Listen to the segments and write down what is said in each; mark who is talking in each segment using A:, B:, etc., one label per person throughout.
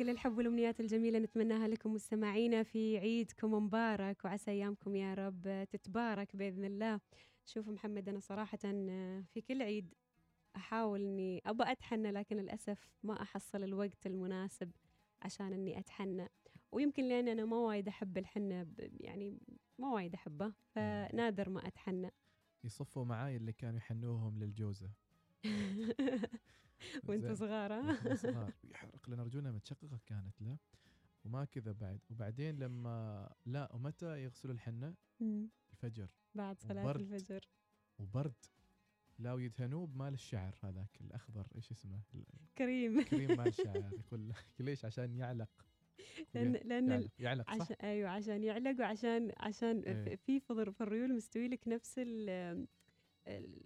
A: كل الحب والأمنيات الجميلة نتمناها لكم مستمعينا في عيدكم مبارك وعسى أيامكم يا رب تتبارك بإذن الله. شوف محمد أنا صراحة في كل عيد أحاول إني ابى أتحنى لكن للأسف ما أحصل الوقت المناسب عشان إني أتحنى. ويمكن لأن أنا ما وايد أحب الحنة يعني ما وايد احبه فنادر ما أتحنى.
B: يصفوا معاي اللي كانوا يحنوهم للجوزة.
A: وانت صغار
B: ها؟ صغار. يحرق لنا رجولنا متشققه كانت له وما كذا بعد. وبعدين لما لا ومتى يغسلوا الحنة؟ الفجر.
A: بعد
B: صلاة.
A: الفجر.
B: وبرد. لا ويدهنوه بمال الشعر هذاك الأخضر إيش اسمه؟
A: كريم.
B: كريم مال الشعر يقول ليش؟ عشان يعلق.
A: لأن لأن
B: يعلق, يعلق صح؟
A: عشان أيوه عشان يعلق وعشان عشان
B: إيه.
A: في فضر في الريول مستوي لك نفس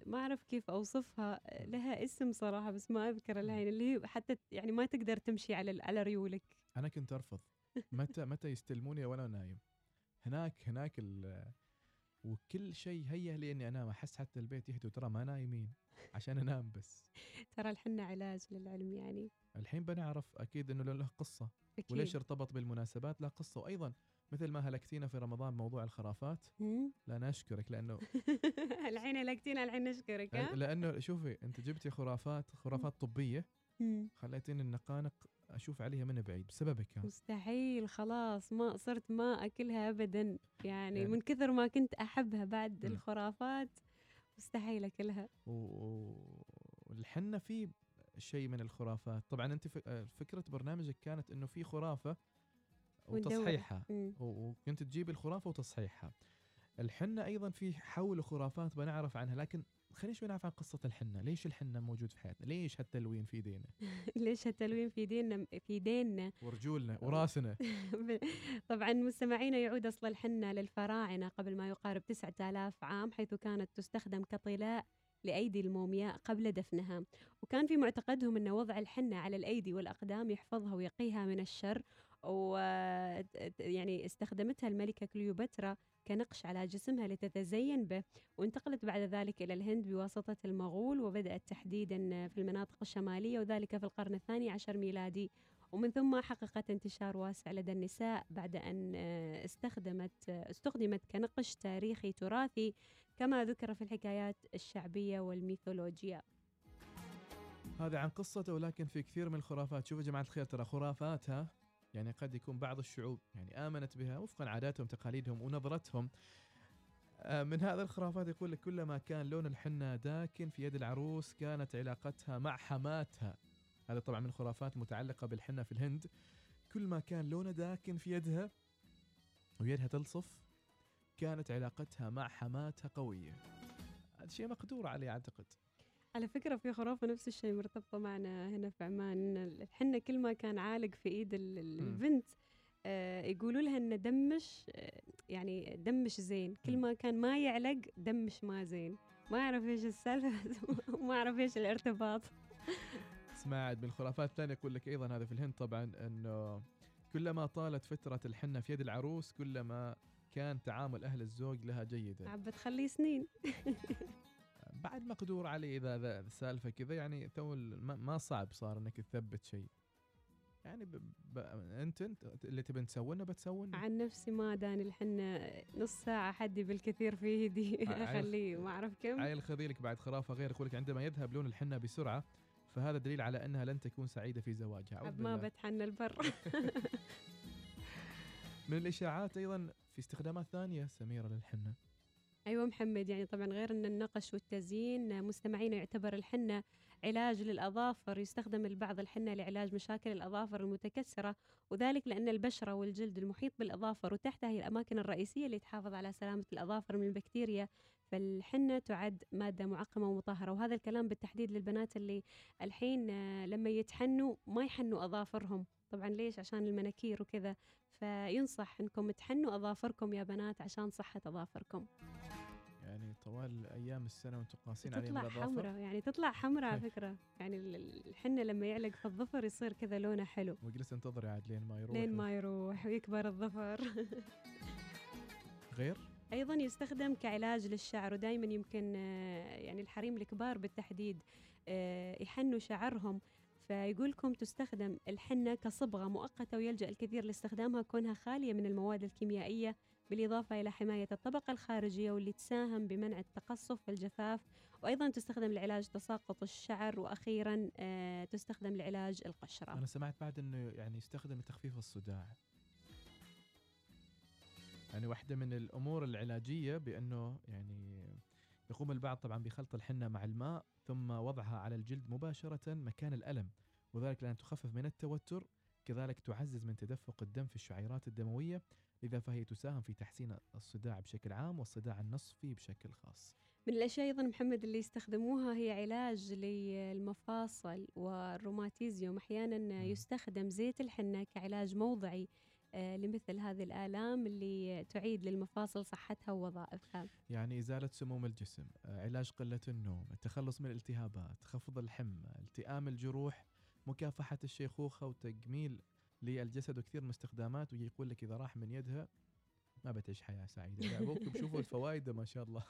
A: ما أعرف كيف أوصفها لها اسم صراحة بس ما أذكر الحين اللي هي حتى يعني ما تقدر تمشي على على ريولك.
B: أنا كنت أرفض. متى متى يستلموني وأنا نايم؟ هناك هناك ال وكل شيء هيا لي اني أنام. أحس حتى البيت يهدوا ترى ما نايمين عشان أنام بس.
A: ترى الحنة علاج للعلم يعني.
B: الحين بنعرف أكيد إنه له قصة.
A: أكيد.
B: وليش ارتبط بالمناسبات؟ له قصة. وأيضا مثل ما هلكتينا في رمضان بموضوع الخرافات؟ لا أنا اشكرك لأنه
A: الحين هلكتينا الحين نشكرك
B: لأنه شوفي أنت جبتي خرافات خرافات
A: طبية.
B: خليتيني النقانق أشوف عليها من بعيد بسببك ها.
A: مستحيل خلاص ما صرت ما أكلها ابدا يعني,
B: يعني-
A: من كثر ما كنت أحبها بعد
B: مم.
A: الخرافات مستحيل أكلها
B: و- و- في شيء من الخرافات طبعا أنت ف- فكرة برنامجك كانت إنه في
A: خرافة.
B: وتصحيحها وكنت تجيب الخرافة وتصحيحها الحنة أيضا في حول خرافات بنعرف عنها لكن خلينا شوي نعرف عن قصة الحنة. ليش الحنة موجود في حياتنا؟ ليش هالتلوين في إيدينا؟
A: ليش هالتلوين في ديننا في ديننا
B: ورجولنا وراسنا.
A: طبعا مستمعينا يعود أصل الحنة للفراعنة قبل ما يقارب 9000 عام حيث كانت تستخدم كطلاء لأيدي المومياء قبل دفنها. وكان في معتقدهم أن وضع الحنة على الأيدي والأقدام يحفظها ويقيها من الشر و يعني استخدمتها الملكة كليوباترا كنقش على جسمها لتتزين به وانتقلت بعد ذلك إلى الهند بواسطة المغول وبدأت تحديدا في المناطق الشمالية وذلك في القرن الثاني عشر ميلادي. ومن ثم حققت انتشار واسع لدى النساء بعد أن آه، استخدمت آه، استخدمت كنقش تاريخي تراثي كما ذكر في الحكايات الشعبية والميثولوجيا
B: هذا عن قصته ولكن في كثير من الخرافات. شوفوا يا جماعة الخير ترى خرافاتها يعني قد يكون بعض الشعوب يعني آمنت بها وفقا عاداتهم تقاليدهم ونظرتهم. آه، من هذا الخرافات يقول لك كلما كان لون الحنة داكن في يد العروس كانت علاقتها مع حماتها. هذا طبعا من خرافات متعلقة بالحنة في الهند. كل ما كان لونه داكن في يدها ويدها تلصف كانت علاقتها مع حماتها قوية. هذا شيء مقدور عليه أعتقد.
A: على فكرة في خرافة نفس الشيء مرتبطة معنا هنا في عمان. الحنة كل ما كان عالق في
B: مم.
A: البنت آه، يقولوا لها إن دمش آه، يعني دمش زين. كل. ما كان ما يعلق دمش ما زين. ما أعرف إيش السالفة بس ما أعرف إيش الارتباط.
B: عاد من الخرافات الثانية يقول لك أيضا هذا في الهند طبعا أنه كلما طالت فترة الحنة في يد العروس كلما كان تعامل أهل الزوج لها جيدا
A: عم بتخلي سنين.
B: بعد مقدور عليه إذا ذا السالفة كذا يعني تو ما صعب صار أنك تثبت شيء. يعني ب... ب... أنت أنت اللي تبي تسوونه بتسوونه
A: عن نفسي ما داني الحنة نص ساعة حدي بالكثير في ايدي
B: عيل-
A: أخليه ما أعرف كم.
B: عيل خذيلك بعد خرافة غير يقول لك عندما يذهب لون الحنة بسرعة فهذا دليل على أنها لن تكون سعيدة في زواجها.
A: ما. بتحنى البر.
B: من الإشاعات أيضا في استخدامات ثانية سميرة للحنة.
A: أيوه محمد يعني طبعا غير إن النقش والتزيين مستمعينا يعتبر الحنة علاج للأظافر يستخدم البعض الحنة لعلاج مشاكل الأظافر المتكسرة وذلك لأن البشرة والجلد المحيط بالأظافر وتحتها هي الأماكن الرئيسية اللي تحافظ على سلامة الأظافر من البكتيريا فالحنة تعد مادة معقمة ومطهرة وهذا الكلام بالتحديد للبنات اللي الحين لما يتحنوا ما يحنوا أظافرهم. طبعا ليش؟ عشان المناكير وكذا. فينصح إنكم تحنوا أظافركم يا بنات عشان صحة أظافركم.
B: يعني طوال أيام السنة وأنتم قاسين عليهم
A: تطلع حمراء يعني تطلع حمراء على فكرة. يعني ال- ال- الحنة لما يعلق في الظفر يصير كذا لونه حلو.
B: وجلس انتظري عاد لين ما يروح.
A: لين ما يروح ويكبر الظفر.
B: غير؟
A: أيضا يستخدم كعلاج للشعر ودائما يمكن آه، يعني الحريم الكبار بالتحديد آه، يحنوا شعرهم. فيقولكم تستخدم الحنة كصبغة مؤقتة ويلجأ الكثير لاستخدامها كونها خالية من المواد الكيميائية بالإضافة إلى حماية الطبقة الخارجية واللي تساهم بمنع التقصف والجفاف وأيضا تستخدم لعلاج تساقط الشعر وأخيرا آه تستخدم لعلاج القشرة.
B: أنا سمعت بعد إنه يعني يستخدم لتخفيف الصداع. يعني واحدة من الأمور العلاجية بأنه يعني يقوم البعض طبعا بخلط الحنة مع الماء ثم وضعها على الجلد مباشرة مكان الألم وذلك لأن تخفف من التوتر كذلك تعزز من تدفق الدم في الشعيرات الدموية لذا فهي تساهم في تحسين الصداع بشكل عام والصداع النصفي بشكل خاص.
A: من الأشياء أيضا محمد اللي يستخدموها هي علاج للمفاصل والروماتيزيوم أحيانا يستخدم زيت الحنة كعلاج موضعي. لمثل هذه الآلام اللي تعيد للمفاصل صحتها ووظائفها.
B: يعني إزالة سموم الجسم آه، علاج قلة النوم التخلص من الالتهابات خفض الحمى التئام الجروح مكافحة الشيخوخة وتجميل للجسد وكثير من استخدامات ويقول لك إذا راح من يدها ما بتعيش حياة سعيدة. لا شوفوا الفوائد ما شاء الله.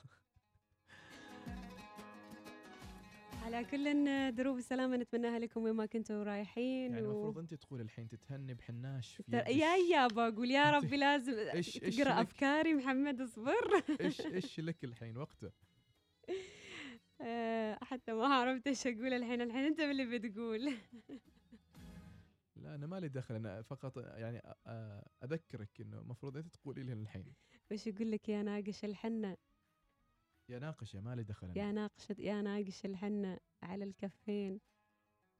A: على كل دروب السلامة نتمناها لكم وين ما كنتوا رايحين
B: يعني
A: و-
B: المفروض أنت تقول الحين تتهني بحناش في يدش.
A: يا يا بقول يا ربي لازم
B: إيش- تقرأ؟
A: أفكاري محمد اصبر.
B: إيش إيش لك الحين وقته
A: آه، حتى ما عرفت إيش أقول الحين. الحين أنت اللي بتقول.
B: لا أنا مالي دخل أنا فقط يعني أ- أ- أذكرك إنه المفروض أنت تقولي لي الحين.
A: وش يقول لك يا ناقش الحنة؟
B: يا ناقش يا مالي دخل
A: يا ناقشة يا ناقش الحنة على الكفين.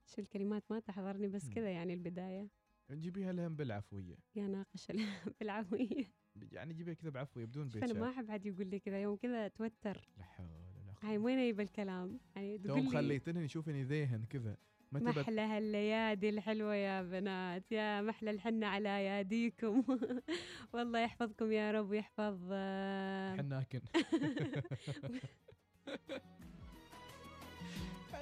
A: شو الكلمات؟ ما تحضرني بس. كذا يعني البداية.
B: نجيبيها لهم بالعفوية.
A: يا ناقش ال- بالعوية
B: يعني جيبيها كذا بعفوية بدون
A: شوف أنا
B: بيت
A: ما. أحب حد يقول لي كذا يوم كذا توتر.
B: لا حول ولا
A: هاي
B: قوة
A: وين يجيب الكلام؟ يعني تقول لي
B: خليتني يشوفني ذيهن كذا. ما
A: محلى هالليادي الحلوة يا بنات. يا محلى الحنة على ياديكم والله يحفظكم يا رب ويحفظ آه،
B: حناكن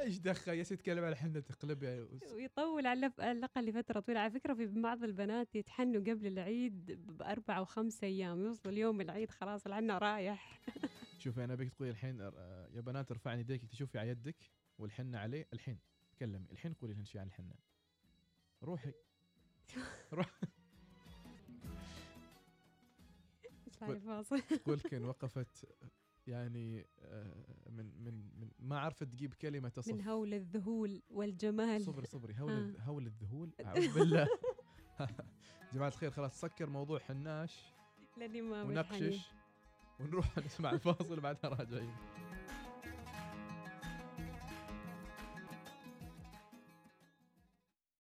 B: إيش دخل؟ يا تتكلم على حنة تقلب يا
A: ويطول على الأقل لفترة طويلة. على فكرة في بعض البنات يتحنوا قبل العيد بأربع وخمس أيام. يوصل اليوم العيد خلاص الحنة رايح.
B: شوفي أنا بيك تقولي الحين آه، يا بنات ارفعني يديك تشوفي على يدك والحنة عليه الحين. تكلمي الحين قولي لنا شيء عن الحنة روحي. روح.
A: اطلع لي فاصل
B: قولك إن وقفت يعني آه، من من من ما عرفت تجيب كلمة تصف
A: من هول الذهول والجمال.
B: صبري صبري. هول
A: آه.
B: هول الذهول؟ أعوذ بالله. جماعة الخير خلاص سكر موضوع حناش.
A: لأني ما.
B: ونقشش. ونروح نسمع الفاصل بعدها راجعين.